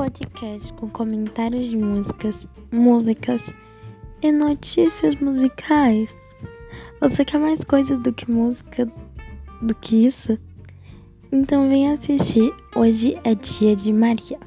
podcast com comentários de músicas, músicas e notícias musicais. Você quer mais coisa do que música do que isso? Então vem assistir. Hoje é dia de Maria.